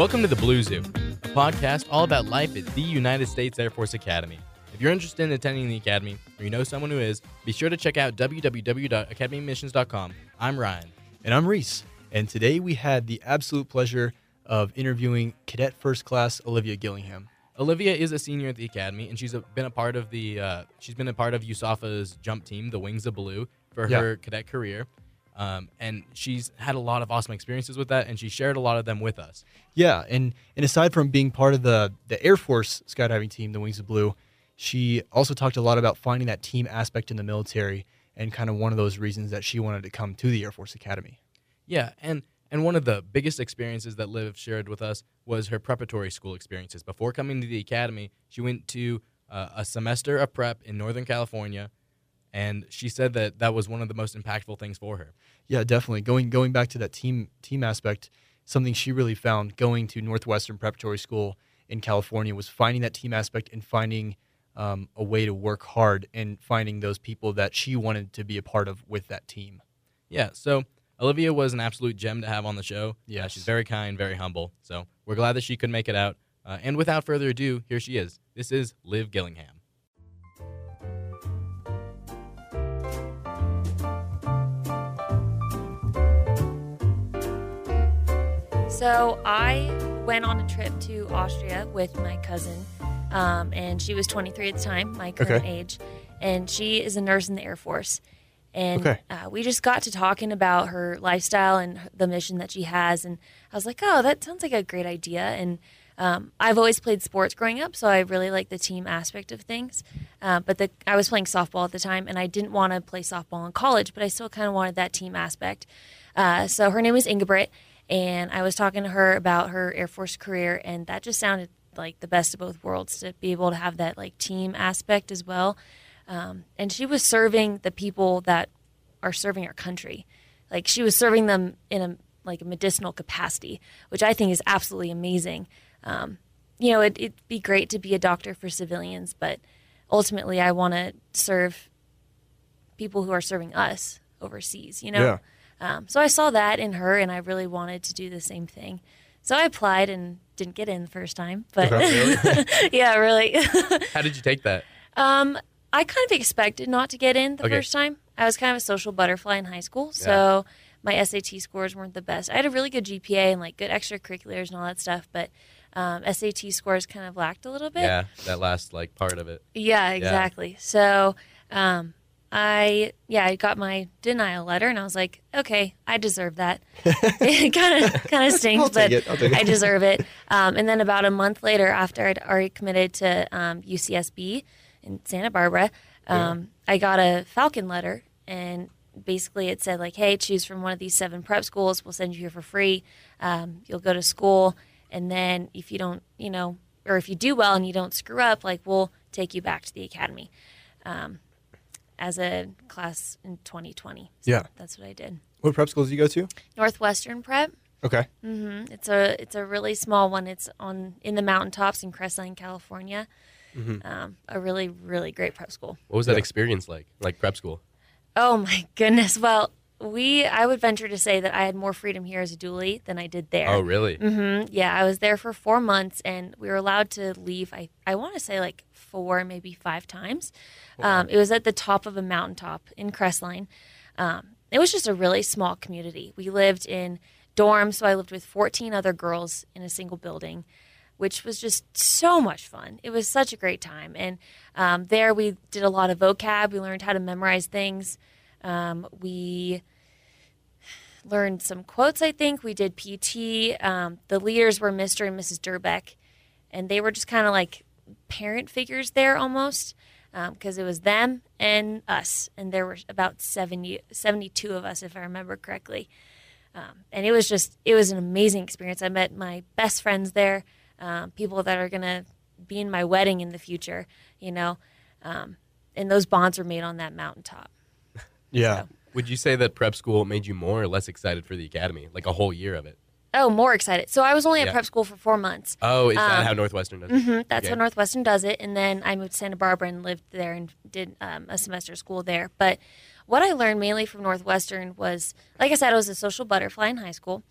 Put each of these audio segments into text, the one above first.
Welcome to the Blue Zoo, a podcast all about life at the United States Air Force Academy. If you're interested in attending the Academy, or you know someone who is, be sure to check out www.academyadmissions.com. I'm Ryan. And I'm Reese. And today we had the absolute pleasure of interviewing Cadet First Class Olivia Gillingham. Olivia is a senior at the Academy, and she's a, been a part of the uh, she's been a part of USAFA's jump team, the Wings of Blue, for Yeah. her cadet career. Um, and she's had a lot of awesome experiences with that, and she shared a lot of them with us. Yeah, and and aside from being part of the the Air Force skydiving team, the Wings of Blue, she also talked a lot about finding that team aspect in the military and kind of one of those reasons that she wanted to come to the Air Force Academy. Yeah, and and one of the biggest experiences that Liv shared with us was her preparatory school experiences. Before coming to the academy, she went to uh, a semester of prep in Northern California, and she said that that was one of the most impactful things for her. Yeah, definitely. Going going back to that team team aspect, something she really found going to Northwestern Preparatory School in California was finding that team aspect and finding um, a way to work hard and finding those people that she wanted to be a part of with that team. Yeah, so Olivia was an absolute gem to have on the show. Yeah, Yes. she's very kind, very humble. So we're glad that she could make it out. Uh, and without further ado, here she is. This is Liv Gillingham. So I went on a trip to Austria with my cousin, um, and she was 23 at the time, my current Okay. age, and she is a nurse in the Air Force. And Okay. uh, we just got to talking about her lifestyle and the mission that she has, and I was like, "Oh, that sounds like a great idea." And um, I've always played sports growing up, so I really like the team aspect of things. Uh, but the, I was playing softball at the time, and I didn't want to play softball in college, but I still kind of wanted that team aspect. Uh, so her name is Ingebrit, and I was talking to her about her Air Force career, and that just sounded like the best of both worlds to be able to have that like team aspect as well. Um, and she was serving the people that are serving our country, like she was serving them in a like a medicinal capacity, which I think is absolutely amazing. Um, you know, it, it'd be great to be a doctor for civilians, but ultimately, I want to serve people who are serving us overseas. You know. Yeah. Um, so I saw that in her, and I really wanted to do the same thing. So I applied and didn't get in the first time, but yeah, really. How did you take that? um, I kind of expected not to get in the Okay. first time. I was kind of a social butterfly in high school, so my SAT scores weren't the best. I had a really good GPA and like good extracurriculars and all that stuff, but um, SAT scores kind of lacked a little bit. Yeah, that last like part of it. Yeah, exactly. So, um, I yeah, I got my denial letter, and I was like, okay, I deserve that. it kind of kind of stinks, but I'll take it. I deserve it. Um, and then about a month later, after I'd already committed to um, UCSB in Santa Barbara, um, I got a Falcon letter, and basically it said like, hey, choose from one of these seven prep schools. We'll send you here for free. Um, you'll go to school, and then if you don't, you know, or if you do well and you don't screw up, like we'll take you back to the academy um, as a class in 2020. So Yeah. that's what I did. What prep schools did you go to? Northwestern Prep. Okay. Mm-hmm. It's a it's a really small one. It's on in the mountaintops in Crestline, California. Um, a really really great prep school. What was that Yeah. experience like? Like prep school? Oh my goodness. Well, we I would venture to say that I had more freedom here as a doolie than I did there. Oh, really? hmm Yeah, I was there for four months, and we were allowed to leave. I I want to say like four, maybe five times. Um, it was at the top of a mountaintop in Crestline. Um, it was just a really small community. We lived in dorms, so I lived with 14 other girls in a single building, which was just so much fun. It was such a great time, and um, there we did a lot of vocab. We learned how to memorize things. Um, we learned some quotes. I think we did PT. Um, the leaders were Mr. and Mrs. Durbeck, and they were just kind of like parent figures there almost because it was them and us, and there were about 70, 72 of us if I remember correctly. Um, and it was just it was an amazing experience. I met my best friends there, um, people that are gonna be in my wedding in the future, you know, um, and those bonds were made on that mountaintop. Yeah. So- Would you say that prep school made you more or less excited for the academy? Like a whole year of it? Oh, more excited. So I was only at Yeah. prep school for four months. Oh, is that Um, how Northwestern does it? hmm That's Okay. how Northwestern does it. And then I moved to Santa Barbara and lived there and did um, a semester of school there. But what I learned mainly from Northwestern was, like I said, I was a social butterfly in high school.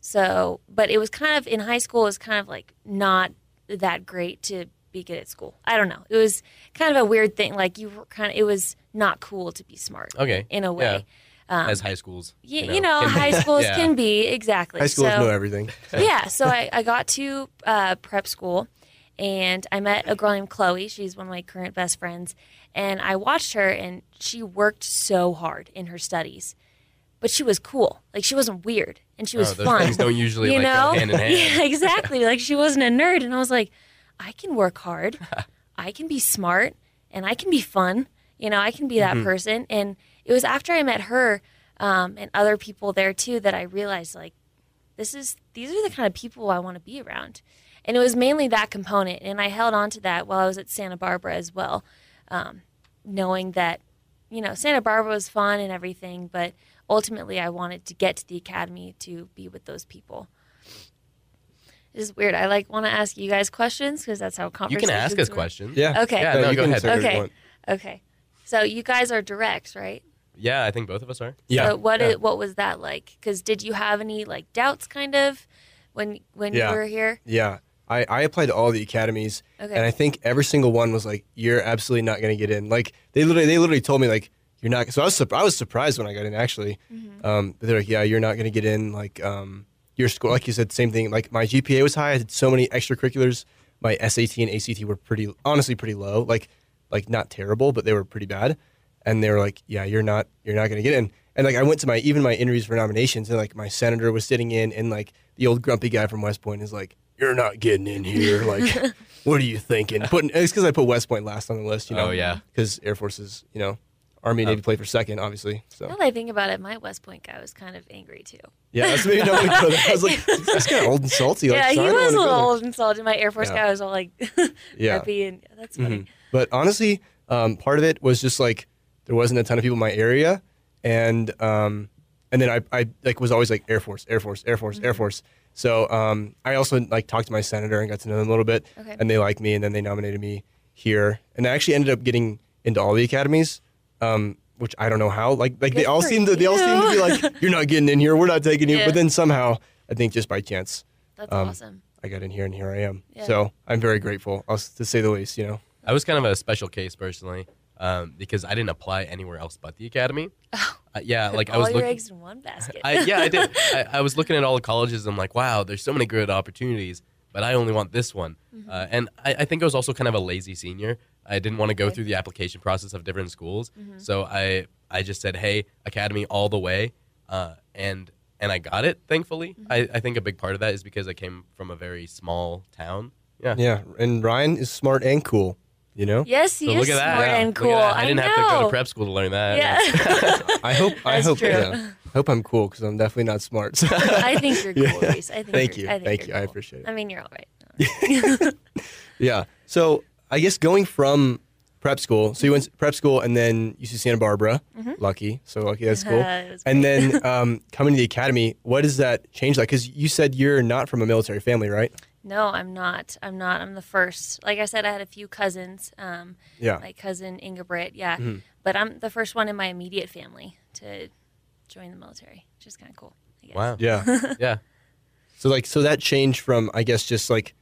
So, but it was kind of in high school. It was kind of like not that great to be good at school. I don't know. It was kind of a weird thing. Like you were kind of. It was not cool to be smart. Okay. In a way. Um, As high schools, Y- you know, can be. high schools Yeah. can be exactly. High schools so, know everything. yeah, so I, I got to uh, prep school and I met a girl named Chloe. She's one of my current best friends. And I watched her and she worked so hard in her studies. But she was cool. Like she wasn't weird and she was Oh, those fun. things don't usually you like know? go hand in hand. Yeah, exactly. Like she wasn't a nerd. And I was like, I can work hard. I can be smart and I can be fun. You know, I can be that person. And it was after I met her um, and other people there too that I realized like this is these are the kind of people I want to be around. And it was mainly that component, and I held on to that while I was at Santa Barbara as well, um, knowing that you know Santa Barbara was fun and everything, but ultimately I wanted to get to the academy to be with those people. This is weird. I like want to ask you guys questions because that's how conversations. You can ask us work. questions. Yeah. Okay. Yeah, no, you go can ahead. say whatever you Okay. Okay. So you guys are direct, right? Yeah, I think both of us are. Yeah. So what yeah. i- what was that like? Because did you have any like doubts, kind of, when when Yeah. you were here? Yeah. I, I applied to all the academies Okay. and I think every single one was like, You're absolutely not gonna get in. Like they literally they literally told me like you're not so I was sup- I was surprised when I got in actually. Mm-hmm. Um, but they're like, Yeah, you're not gonna get in, like um your score, like you said, same thing. Like my GPA was high, I did so many extracurriculars. My SAT and ACT were pretty honestly pretty low. Like like not terrible, but they were pretty bad. And they were like, Yeah, you're not you're not gonna get in. And like I went to my even my interviews for nominations and like my senator was sitting in and like the old grumpy guy from West Point is like, You're not getting in here. Like what are you thinking? Putting it's because I put West Point last on the list, you know. Oh, yeah. Because Air Force is, you know, Army and Navy play for second, obviously. So Now that I think about it, my West Point guy was kind of angry too. yeah, that's maybe not go. I was like, that's kind of old and salty. Like, yeah, so he was a little old and salty. My Air Force Yeah. guy was all like Yeah. happy and that's funny. Mhm. But honestly, um, part of it was just like there wasn't a ton of people in my area, and um, and then I, I like was always like Air Force, Air Force, Air Force, Mm-hmm. Air Force. So um, I also like talked to my senator and got to know them a little bit, Okay. and they liked me, and then they nominated me here, and I actually ended up getting into all the academies. Um, which I don't know how. Like, like they Good all for seem to they all seem to be you. like, "You're not getting in here. We're not taking you." Yeah. But then somehow, I think just by chance, That's Um, awesome. I got in here, and here I am. Yeah. So I'm very grateful, I'll s- to say the least. You know. I was kind of a special case personally um, because I didn't apply anywhere else but the academy. Uh, yeah, like I all was your looking. eggs in one basket. I, yeah, I did. I, I was looking at all the colleges. and I'm like, wow, there's so many good opportunities, but I only want this one. Uh, and I, I think I was also kind of a lazy senior. I didn't want to go Okay. through the application process of different schools, so I I just said, hey, academy all the way, uh, and and I got it. Thankfully, I, I think a big part of that is because I came from a very small town. Yeah. Yeah, and Ryan is smart and cool. You know. yes, he So is look at that. smart Yeah. and Look at cool. that. I didn't have to go know. to prep school to learn that. Yeah, I hope. I That's hope. true. Yeah, I hope I'm cool because I'm definitely not smart. So- I think you're cool, Yeah. Reese. I think Thank you're. I think Thank you're you. I appreciate it. I mean, you're all right. yeah. So I guess going from prep school, so you went to prep school and then UC Santa Barbara. Lucky, so lucky that's cool. It was and then um, coming to the academy, what does that change like? Because you said you're not from a military family, right? No, I'm not. I'm not. I'm the first. Like I said, I had a few cousins. Um, Yeah. my cousin Ingebrigt, yeah. Mm-hmm. But I'm the first one in my immediate family to join the military, which is kind of cool. I guess. Wow. Yeah. Yeah. so like, so that changed from I guess just like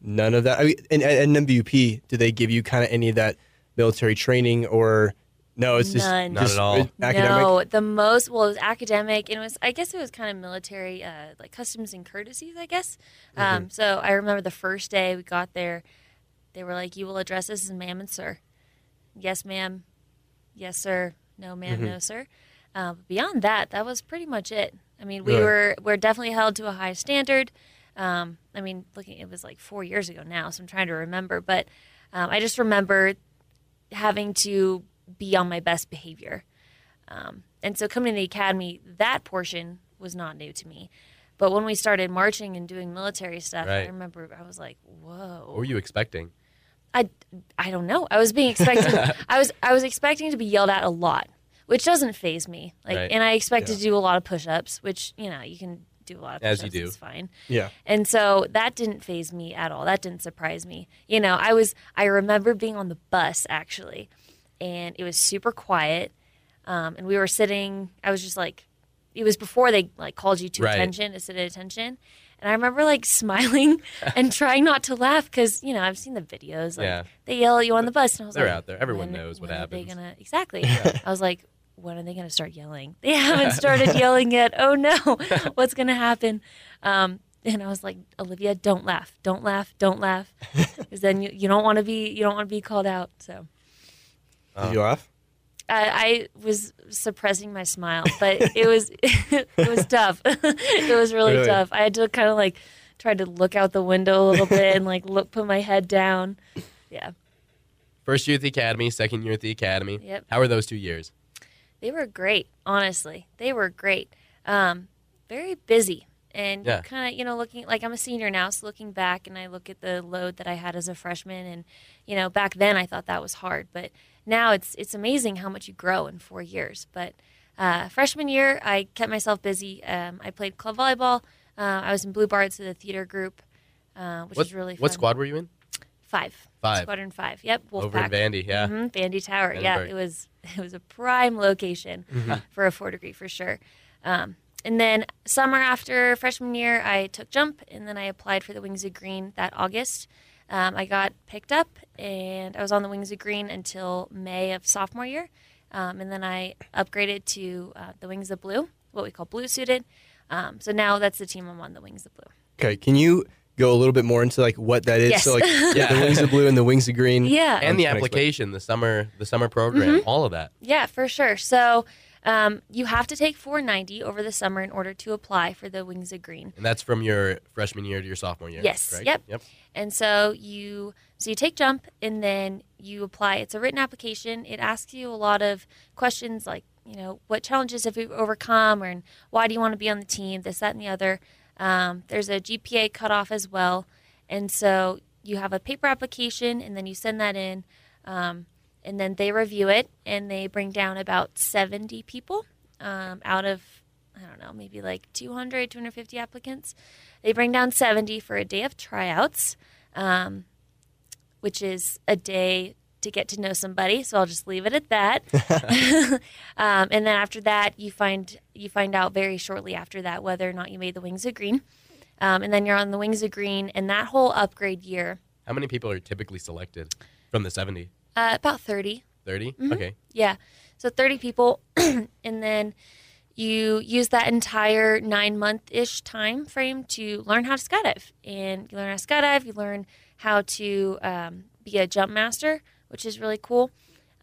none of that. I mean, and, and NWP, did they give you kind of any of that military training or no? It's just None. Not just at all. academic. No, the most well, it was academic, and it was I guess it was kind of military, uh, like customs and courtesies, I guess. Mm-hmm. Um, so I remember the first day we got there, they were like, "You will address us as ma'am and sir." Yes, ma'am. Yes, sir. No, madam Mm-hmm. No, sir. Uh, but beyond that, that was pretty much it. I mean, we Right. were we're definitely held to a high standard. Um, I mean, looking, it was like four years ago now, so I'm trying to remember. But um, I just remember having to be on my best behavior. Um, and so coming to the academy, that portion was not new to me. But when we started marching and doing military stuff, I remember I was like, "Whoa!" What were you expecting? I, I don't know. I was being expected. I was I was expecting to be yelled at a lot, which doesn't phase me. Like, Right. and I expect Yeah. to do a lot of push-ups, which you know you can do a lot of As push-ups. you do. It's fine. Yeah. And so that didn't phase me at all. That didn't surprise me. You know, I was I remember being on the bus actually, and it was super quiet. Um, and we were sitting. I was just like it was before they like called you to Right. attention to sit at attention. And I remember like smiling and trying not to laugh because you know I've seen the videos. Like Yeah. they yell at you on the bus, and I was They're like, out there. Everyone when- knows what when are they happens. gonna exactly? I was like, when are they gonna start yelling? They haven't started yelling yet. Oh no, what's gonna happen? Um, and I was like, Olivia, don't laugh, don't laugh, don't laugh, because then you, you don't want to be you don't want to be called out. So. Did you laugh? I, I was suppressing my smile, but it was it was tough. it was really, Really? tough. I had to kind of like try to look out the window a little bit and like look, put my head down. Yeah, First year at the academy, second year at the academy. Yep. How were those two years? they were great. Honestly, they were great. Um, very busy, and Yeah. kind of you know looking like I'm a senior now, so looking back and I look at the load that I had as a freshman, and you know back then I thought that was hard, but now it's it's amazing how much you grow in four years. But uh, freshman year, I kept myself busy. Um, I played club volleyball. Uh, I was in Blue Bards with a theater group, uh, which what, was really fun. what squad were you in? Five. Five. Squadron five. Yep. Wolfpack. Over in Vandy, yeah. hmm Vandy Tower. Yeah, it was it was a prime location Mm-hmm. for a four degree for sure. Um, and then summer after freshman year, I took jump, and then I applied for the Wings of Green that August. Um, I got picked up, and I was on the Wings of Green until May of sophomore year, um, and then I upgraded to uh, the Wings of Blue, what we call blue suited. Um, so now that's the team I'm on, the Wings of Blue. Okay, can you go a little bit more into like what that is? Yes. So like yeah, the wings of blue and the wings of green. Yeah. And the Kinda explain. application, the summer, the summer program, Mm-hmm. all of that. Yeah, for sure. So um, you have to take 490 over the summer in order to apply for the Wings of Green. And that's from your freshman year to your sophomore year. Yes, yep. Yep. And so you so you take jump and then you apply. It's a written application. It asks you a lot of questions like, you know, what challenges have you overcome or and why do you want to be on the team, this, that, and the other. Um, there's a GPA cutoff as well. And so you have a paper application and then you send that in. Um, and then they review it and they bring down about 70 people um, out of i don't know maybe like 200 250 applicants. They bring down 70 for a day of tryouts um, which is a day to get to know somebody so i'll just leave it at that. Um, and then after that you find you find out very shortly after that whether or not you made the wings of green. Um, and then you're on the wings of green and that whole upgrade year How many people are typically selected from the 70? Uh, about 30 30? Mm-hmm. Okay. Yeah. So 30 people. and then you use that entire nine month ish time frame to learn how to skydive. And you learn how to skydive, you learn how to um, be a jump master, which is really cool.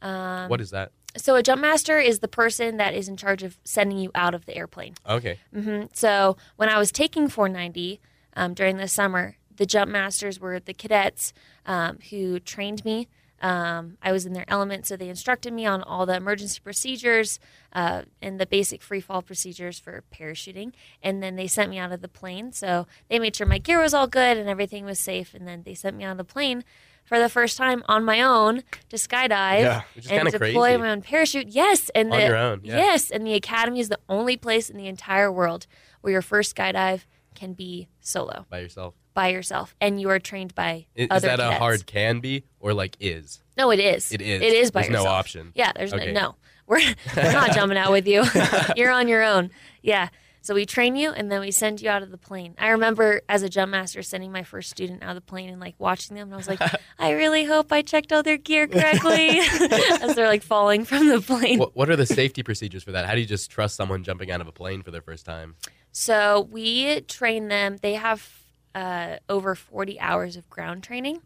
Um, what is that? So a jump master is the person that is in charge of sending you out of the airplane. Okay. hmm So when I was taking 490 um, during the summer, the jump masters were the cadets um, who trained me. Um, I was in their element, so they instructed me on all the emergency procedures uh, and the basic free fall procedures for parachuting. And then they sent me out of the plane. So they made sure my gear was all good and everything was safe. And then they sent me out of the plane for the first time on my own to skydive Yeah, and deploy crazy. my own parachute. Yes, and On the, your own, yeah. Yes, and the academy is the only place in the entire world where your first skydive can be solo By yourself. by yourself, and you are trained by Is, other that a hard can be or like is? No, it is. It is. It is by yourself. No option. Yeah, there's Okay. no. no. We're we're not jumping out with you. You're on your own. Yeah. So we train you, and then we send you out of the plane. I remember as a jump master sending my first student out of the plane and like watching them, and I was like, I really hope I checked all their gear correctly as they're like falling from the plane. What, what are the safety procedures for that? How do you just trust someone jumping out of a plane for their first time? So we train them. They have uh, over 40 hours of ground training.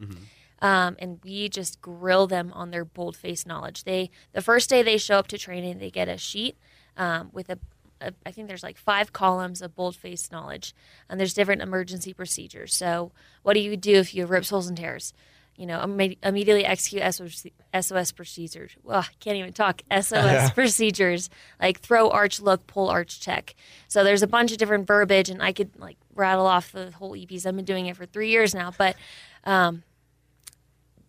Um, and we just grill them on their boldface knowledge. They the first day they show up to training, they get a sheet um, with a, a I think there's like five columns of boldface knowledge, and there's different emergency procedures. So what do you do if you have rips, holes, and tears? You know, imme- immediately execute SOS, SOS procedures. Well, I can't even talk. SOS procedures like throw, arch, look, pull, arch, check. So there's a bunch of different verbiage, and I could like rattle off the whole EPs. I've been doing it for three years now, but um,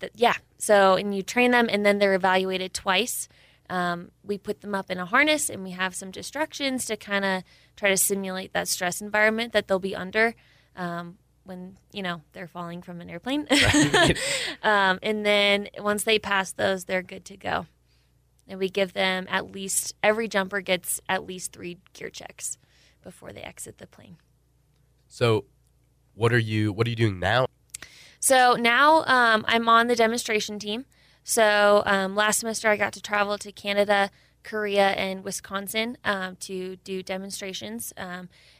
th- yeah. So and you train them, and then they're evaluated twice. Um, we put them up in a harness, and we have some distractions to kind of try to simulate that stress environment that they'll be under. Um, when you know they're falling from an airplane, um, and then once they pass those, they're good to go. and we give them at least every jumper gets at least three gear checks before they exit the plane. So, what are you what are you doing now? So now um, I'm on the demonstration team. So um, last semester I got to travel to Canada, Korea, and Wisconsin um, to do demonstrations.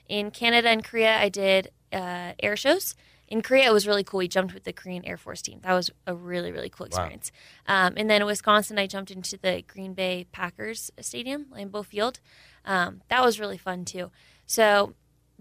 In Canada and Korea, I did uh, air shows. In Korea, it was really cool. We jumped with the Korean Air Force team. That was a really, really cool experience. Um, and then in Wisconsin, I jumped into the Green Bay Packers Stadium, Lambeau Field. Um, that was really fun too. So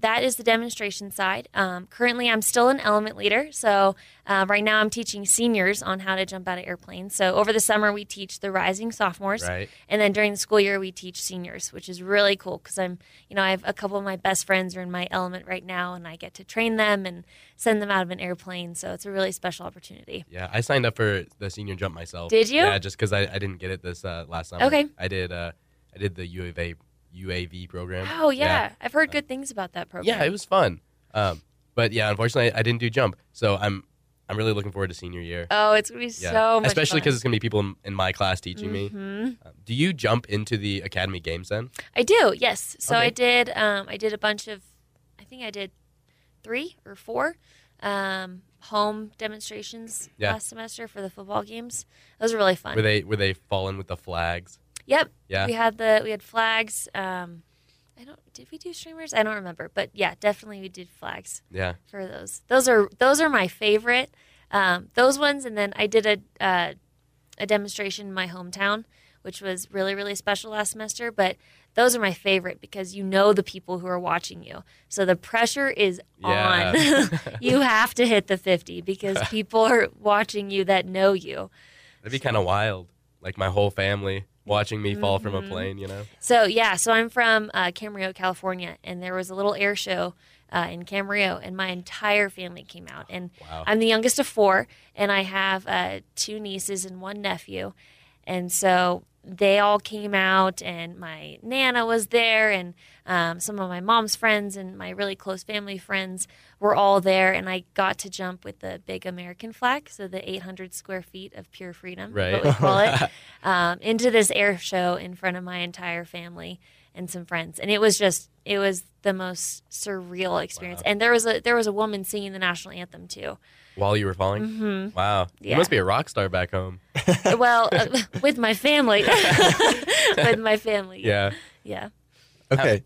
that is the demonstration side. Um, currently, I'm still an element leader. So, uh, right now, I'm teaching seniors on how to jump out of airplanes. So, over the summer, we teach the rising sophomores. Right. And then during the school year, we teach seniors, which is really cool because I'm, you know, I have a couple of my best friends are in my element right now, and I get to train them and send them out of an airplane. So, it's a really special opportunity. Yeah, I signed up for the senior jump myself. Did you? Yeah, just because I, I didn't get it this uh, last summer. Okay. I did. Uh, I did the UAV UAV program. Oh, yeah. I've heard good things about that program. Yeah, it was fun. Um, but yeah, unfortunately, I didn't do jump. So I'm I'm really looking forward to senior year. Oh, it's going to be Yeah, so much especially because it's gonna be people in, in my class teaching me. Mhm. Um, do you jump into the academy games then? I do, yes. So Okay. I did. Um, I did a bunch of. I think I did three or four um, home demonstrations Yeah. last semester for the football games. Those were really fun. Were they were they falling with the flags? Yep. Yeah. We had the we had flags. Um, I don't. Did we do streamers? I don't remember, but yeah, definitely we did flags Yeah. for those. Those are those are my favorite. Um, those ones, and then I did a uh, a demonstration in my hometown, which was really really special last semester. But those are my favorite because you know the people who are watching you, so the pressure is Yeah. on. you have to hit the fifty because people are watching you that know you. That'd be kind of wild. Like my whole family watching me fall from a Mm-hmm. plane. You know. So yeah, so I'm from uh, Camarillo, California, and there was a little air show uh, in Camarillo, and my entire family came out. And Wow. I'm the youngest of four, and I have uh, two nieces and one nephew, and so they all came out, and my nana was there, and um, some of my mom's friends and my really close family friends were all there, and I got to jump with the big American flag, so the 800 square feet of pure freedom, Right. what we call it, um, into this air show in front of my entire family and some friends, and it was just it was the most surreal experience. And there was a there was a woman singing the national anthem too. While you were falling. hmm Wow. You must be a rock star back home. well, uh, with my family, with my family, Yeah. yeah. Okay.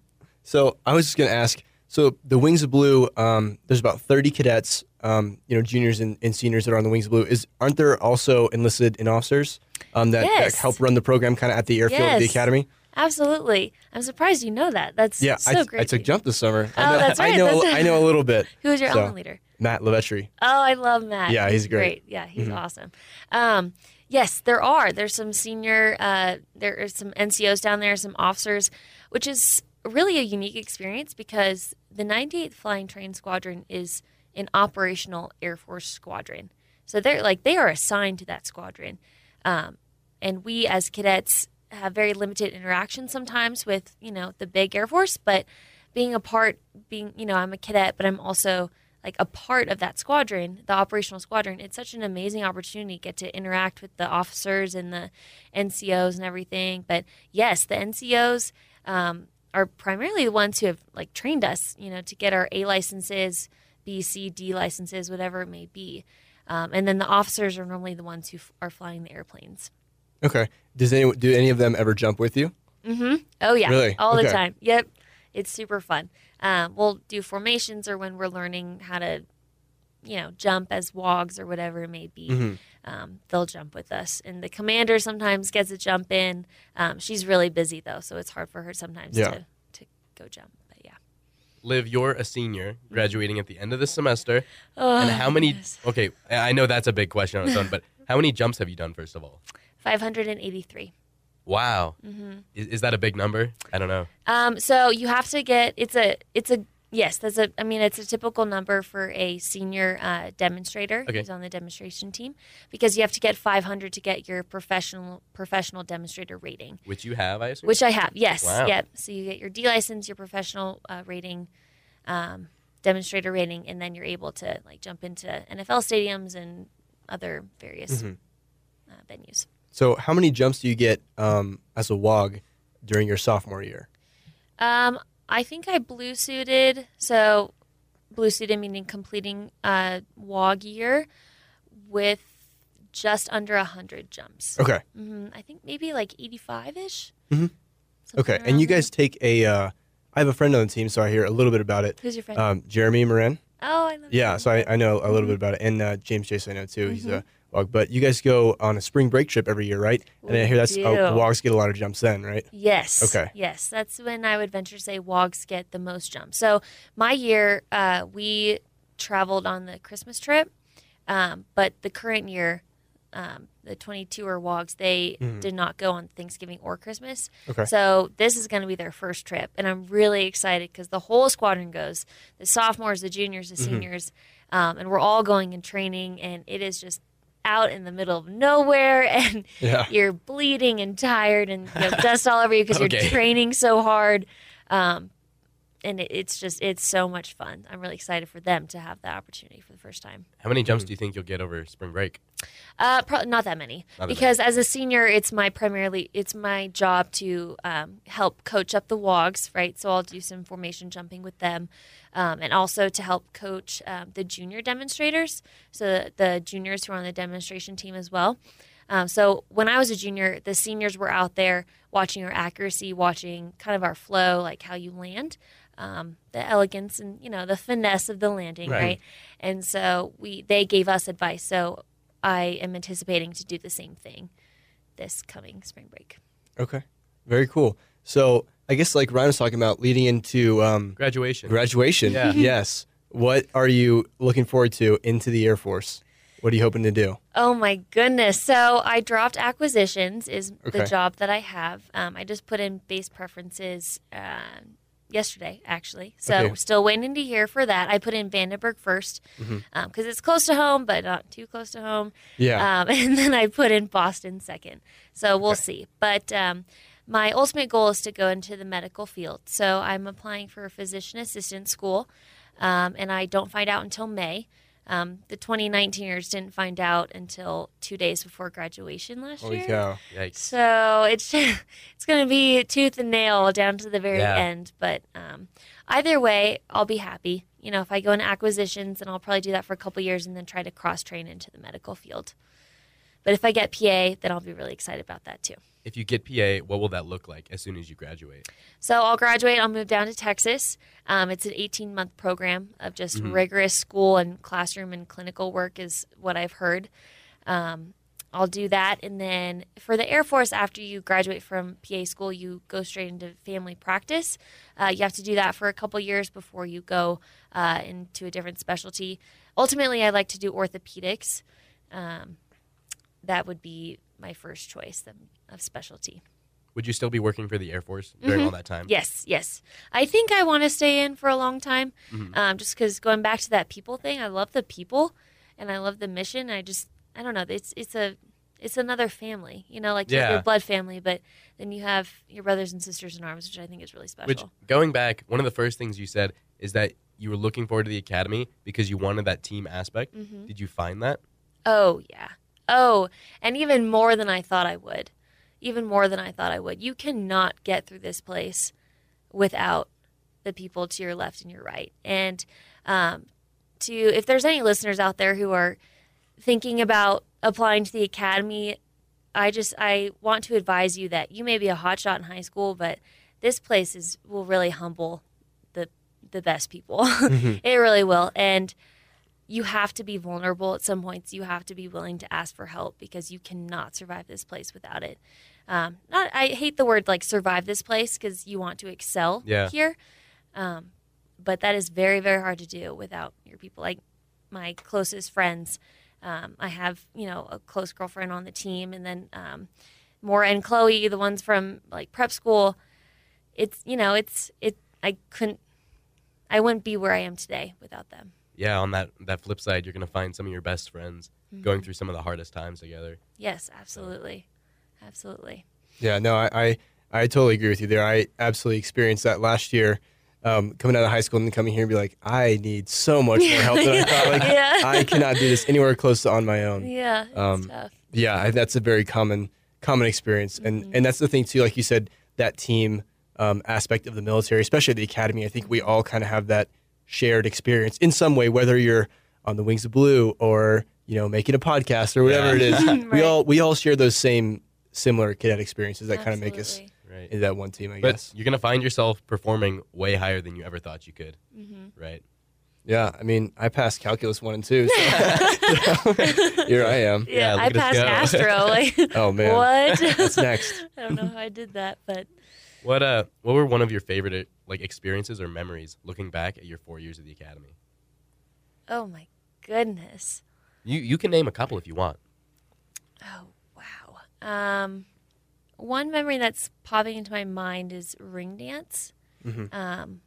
So I was just going to ask. So the Wings of Blue, um, there's about 30 cadets, um, you know, juniors and, and seniors that are on the Wings of Blue. Is aren't there also enlisted in officers um, that, that help run the program kind of at the airfield, at the academy? Absolutely. I'm surprised you know that. That's Yeah, so I, great. I took jump this summer. I Oh, know, that's I right, know. that's- I know a little bit. Who is your So- element leader? Matt Levetri. Oh, I love Matt. Yeah, he's great. great. Yeah, he's Mhm. awesome. Um, yes, there are. There's some senior. Uh, there are some NCOs down there, some officers, which is really a unique experience because the 98th Flying Train Squadron is an operational Air Force squadron. So they're like they are assigned to that squadron, um, and we as cadets have very limited interaction sometimes with you know the big Air Force, but being a part, being you know I'm a cadet, but I'm also like a part of that squadron, the operational squadron. It's such an amazing opportunity to get to interact with the officers and the NCOs and everything. But yes, the NCOs um, are primarily the ones who have like trained us, you know, to get our A licenses, B, C, D licenses, whatever it may be. Um, and then the officers are normally the ones who f- are flying the airplanes. Okay. Does any do any of them ever jump with you? Mm-hmm. Oh yeah, Really? all the time. Yep, it's super fun. Um, we'll do formations or when we're learning how to, you know, jump as wogs or whatever it may be. Mhm. Um, they'll jump with us, and the commander sometimes gets a jump in. Um, she's really busy though, so it's hard for her sometimes Yeah. to to go jump. But yeah. Liv, you're a senior, graduating at the end of the semester. Oh, and how many? goodness. Okay, I know that's a big question on its own, but how many jumps have you done first of all? 583. Wow, Mm-hmm. is, is that a big number? I don't know. Um, so you have to get it's a it's a yes that's a I mean it's a typical number for a senior uh, demonstrator Okay. who's on the demonstration team because you have to get 500 to get your professional professional demonstrator rating, Which you have, I assume. which I have. Yes, Wow. yep. So you get your D license, your professional uh, rating, um, demonstrator rating, and then you're able to like jump into NFL stadiums and other various mm-hmm. uh, venues. So, how many jumps do you get um, as a WOG during your sophomore year? Um, I think I blue suited. So, blue suited meaning completing a WOG year with just under 100 jumps. Okay. hmm I think maybe like 85 ish. Mhm. Okay. And you guys take a. Uh, I have a friend on the team, so I hear a little bit about it. Who's your friend? Um, Jeremy Moran. oh, I love Yeah, him. so I, I know a Mm-hmm. little bit about it, and uh, James Chase I know too. He's a WOG. But you guys go on a spring break trip every year, right? And I hear that's do. uh, WOGs get a lot of jumps then, right? Yes. Okay. Yes, that's when I would venture to say WOGs get the most jumps. So my year, uh, we traveled on the Christmas trip, um, but the current year, um, the 22 or WOGs, they did not go on Thanksgiving or Christmas. Okay. So this is going to be their first trip, and I'm really excited because the whole squadron goes: the sophomores, the juniors, the seniors, um, and we're all going in training, and it is just out in the middle of nowhere, and Yeah. you're bleeding and tired, and you know, dust all over you because Okay. you're training so hard. Um, and it, it's just it's so much fun. I'm really excited for them to have that opportunity for the first time. How many jumps do you think you'll get over spring break? Uh, pro- not that many, Not because as a senior, it's my primarily it's my job to um, help coach up the WOGs, right? So I'll do some formation jumping with them, um, and also to help coach um, the junior demonstrators, so the, the juniors who are on the demonstration team as well. Um, so when I was a junior, the seniors were out there watching our accuracy, watching kind of our flow, like how you land, um, the elegance and you know the finesse of the landing, Right. right? And so we they gave us advice. So I am anticipating to do the same thing this coming spring break. Okay. Very cool. So I guess like Ryan was talking about leading into um, Graduation. graduation. Yeah. yes. What are you looking forward to into the Air Force? What are you hoping to do? Oh my goodness! So I dropped acquisitions is Okay. the job that I have. Um, I just put in base preferences uh, yesterday, actually. So Okay. still waiting to hear for that. I put in Vandenberg first because it's close to home, but not too close to home. Yeah. Um, and then I put in Boston second. So we'll see. But um, my ultimate goal is to go into the medical field. So I'm applying for a physician assistant school, um, and I don't find out until May. Um, the 2019ers didn't find out until two days before graduation last Holy year. cow. Yikes. So it's it's going to be tooth and nail down to the very Yeah. end. But um, either way, I'll be happy. You know, if I go into acquisitions, and I'll probably do that for a couple years and then try to cross train into the medical field. But if I get PA, then I'll be really excited about that too. If you get PA, what will that look like as soon as you graduate? So I'll graduate. I'll move down to Texas. Um, it's an 18 month program of just rigorous school and classroom and clinical work, is what I've heard. Um, I'll do that. And then for the Air Force, after you graduate from PA school, you go straight into family practice. Uh, you have to do that for a couple years before you go uh, into a different specialty. Ultimately, I like to do orthopedics. Um, that would be my first choice of, specialty. Would you still be working for the Air Force during all that time? Yes, yes. I think I want to stay in for a long time, um, just because going back to that people thing, I love the people, and I love the mission. I just, I don't know. It's it's a it's another family, you know, like Yeah. your blood family, but then you have your brothers and sisters in arms, which I think is really special. Which, going back, one of the first things you said is that you were looking forward to the academy because you wanted that team aspect. Mm-hmm. Did you find that? Oh, yeah. Oh, and even more than I thought I would. Even more than I thought I would. You cannot get through this place without the people to your left and your right. And um, to if there's any listeners out there who are thinking about applying to the academy, I just I want to advise you that you may be a hotshot in high school, but this place is will really humble the the best people. it really will. And you have to be vulnerable at some points. You have to be willing to ask for help because you cannot survive this place without it. Um, not, I hate the word like survive this place because you want to excel Yeah. here, um, but that is very very hard to do without your people. Like my closest friends, um, I have you know a close girlfriend on the team, and then um, Maura and Chloe, the ones from like prep school. It's you know it's it. I couldn't. I wouldn't be where I am today without them. Yeah, on that that flip side, you're gonna find some of your best friends Mm-hmm. going through some of the hardest times together. Yes, absolutely. Absolutely. Yeah, no, I, I, I totally agree with you there. I absolutely experienced that last year, um, coming out of high school and then coming here and be like, I need so much more help than I thought. Like, Yeah. I cannot do this anywhere close to on my own. Yeah, Um, tough. Yeah, I, that's a very common common experience, and Mhm. and that's the thing too. Like you said, that team um, aspect of the military, especially the academy. I think we all kind of have that shared experience in some way, whether you're on the wings of blue or you know making a podcast or whatever it is. We all we all share those same similar cadet experiences that kind of make us Absolutely. Right. into that one team. I But guess. you're gonna find yourself performing way higher than you ever thought you could. Mhm. Right. Yeah, I mean, I passed calculus one and two. So here I am. Yeah, Yeah, I passed. Astro. Like, Oh man, what? What's next? I don't know how I did that, but What uh what were one of your favorite uh, like experiences or memories looking back at your four years at the academy? oh my goodness. You you can name a couple if you want. Oh wow. Um, one memory that's popping into my mind is ring dance. Mhm. Um,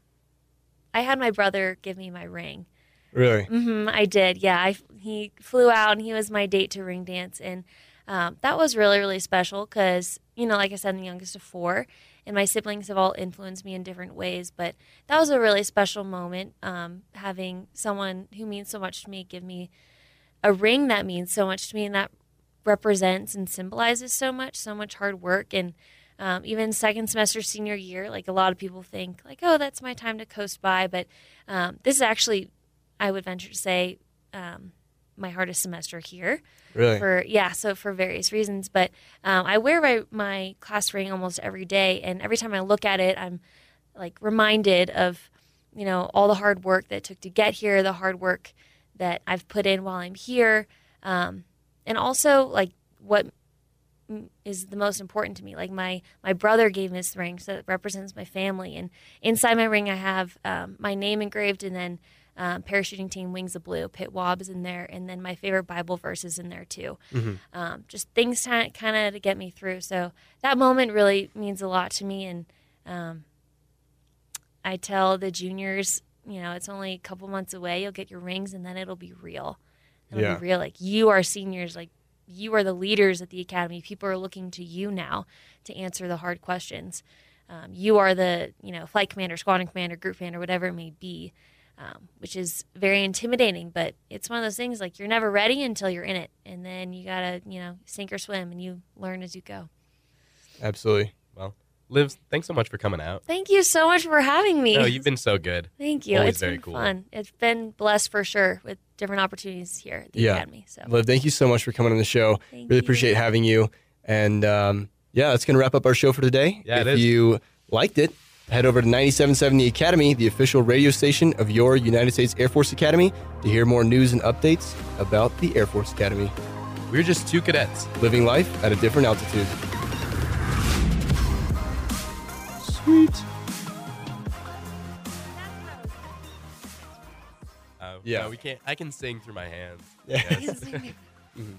I had my brother give me my ring. Really? Mm-hmm, I did. Yeah, I, he flew out and he was my date to ring dance, and um, that was really really special because you know, like I said, I'm the youngest of four, and my siblings have all influenced me in different ways. But that was a really special moment, um, having someone who means so much to me give me a ring that means so much to me, and that represents and symbolizes so much, so much hard work, and um, even second semester senior year, like a lot of people think, like, oh, that's my time to coast by, but um, this is actually I would venture to say um, my hardest semester here Really? for yeah so for various reasons but um, i wear my, my class ring almost every day and every time i look at it i'm like reminded of you know all the hard work that it took to get here the hard work that i've put in while i'm here um, and also like what is the most important to me like my my brother gave me this ring so it represents my family and inside my ring i have um, my name engraved and then um, parachuting team wings of blue pit wob is in there and then my favorite bible verse is in there too. Um, just things kind of to get me through. So that moment really means a lot to me and um, i tell the juniors you know it's only a couple months away you'll get your rings and then it'll be real. It'll Yeah. be real. Like you are seniors like you are the leaders at the academy. People are looking to you now to answer the hard questions. Um, you are the you know flight commander squadron commander group commander whatever it may be um, which is very intimidating but it's one of those things like you're never ready until you're in it and then you gotta you know sink or swim and you learn as you go Absolutely. Well, Liv, thanks so much for coming out. thank you so much for having me No, you've been so good. thank you always It's very been cool. fun it's been blessed for sure with different opportunities here at the Yeah. academy so Liv, thank you so much for coming on the show. Thank really you. appreciate having you. And um, yeah, that's going to wrap up our show for today. Yeah, if it is. you liked it, head over to 97.7 The Academy, the official radio station of your United States Air Force Academy, to hear more news and updates about the Air Force Academy. We're just two cadets. Living life at a different altitude. Sweet. Uh, Yeah. no, we can't. I can sing through my hands. Yeah. Yes.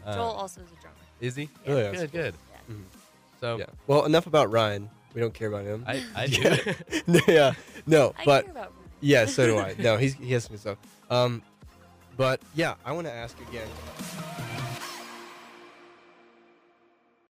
Uh, joel also is a drummer Is he? Oh, yeah, that's good, good. Yeah. Mhm. So Yeah. Well, enough about Ryan. We don't care about him. I, I do. yeah. No, i but care about yeah, so do I. No, he's, he has some stuff. Um, but yeah, I want to ask again.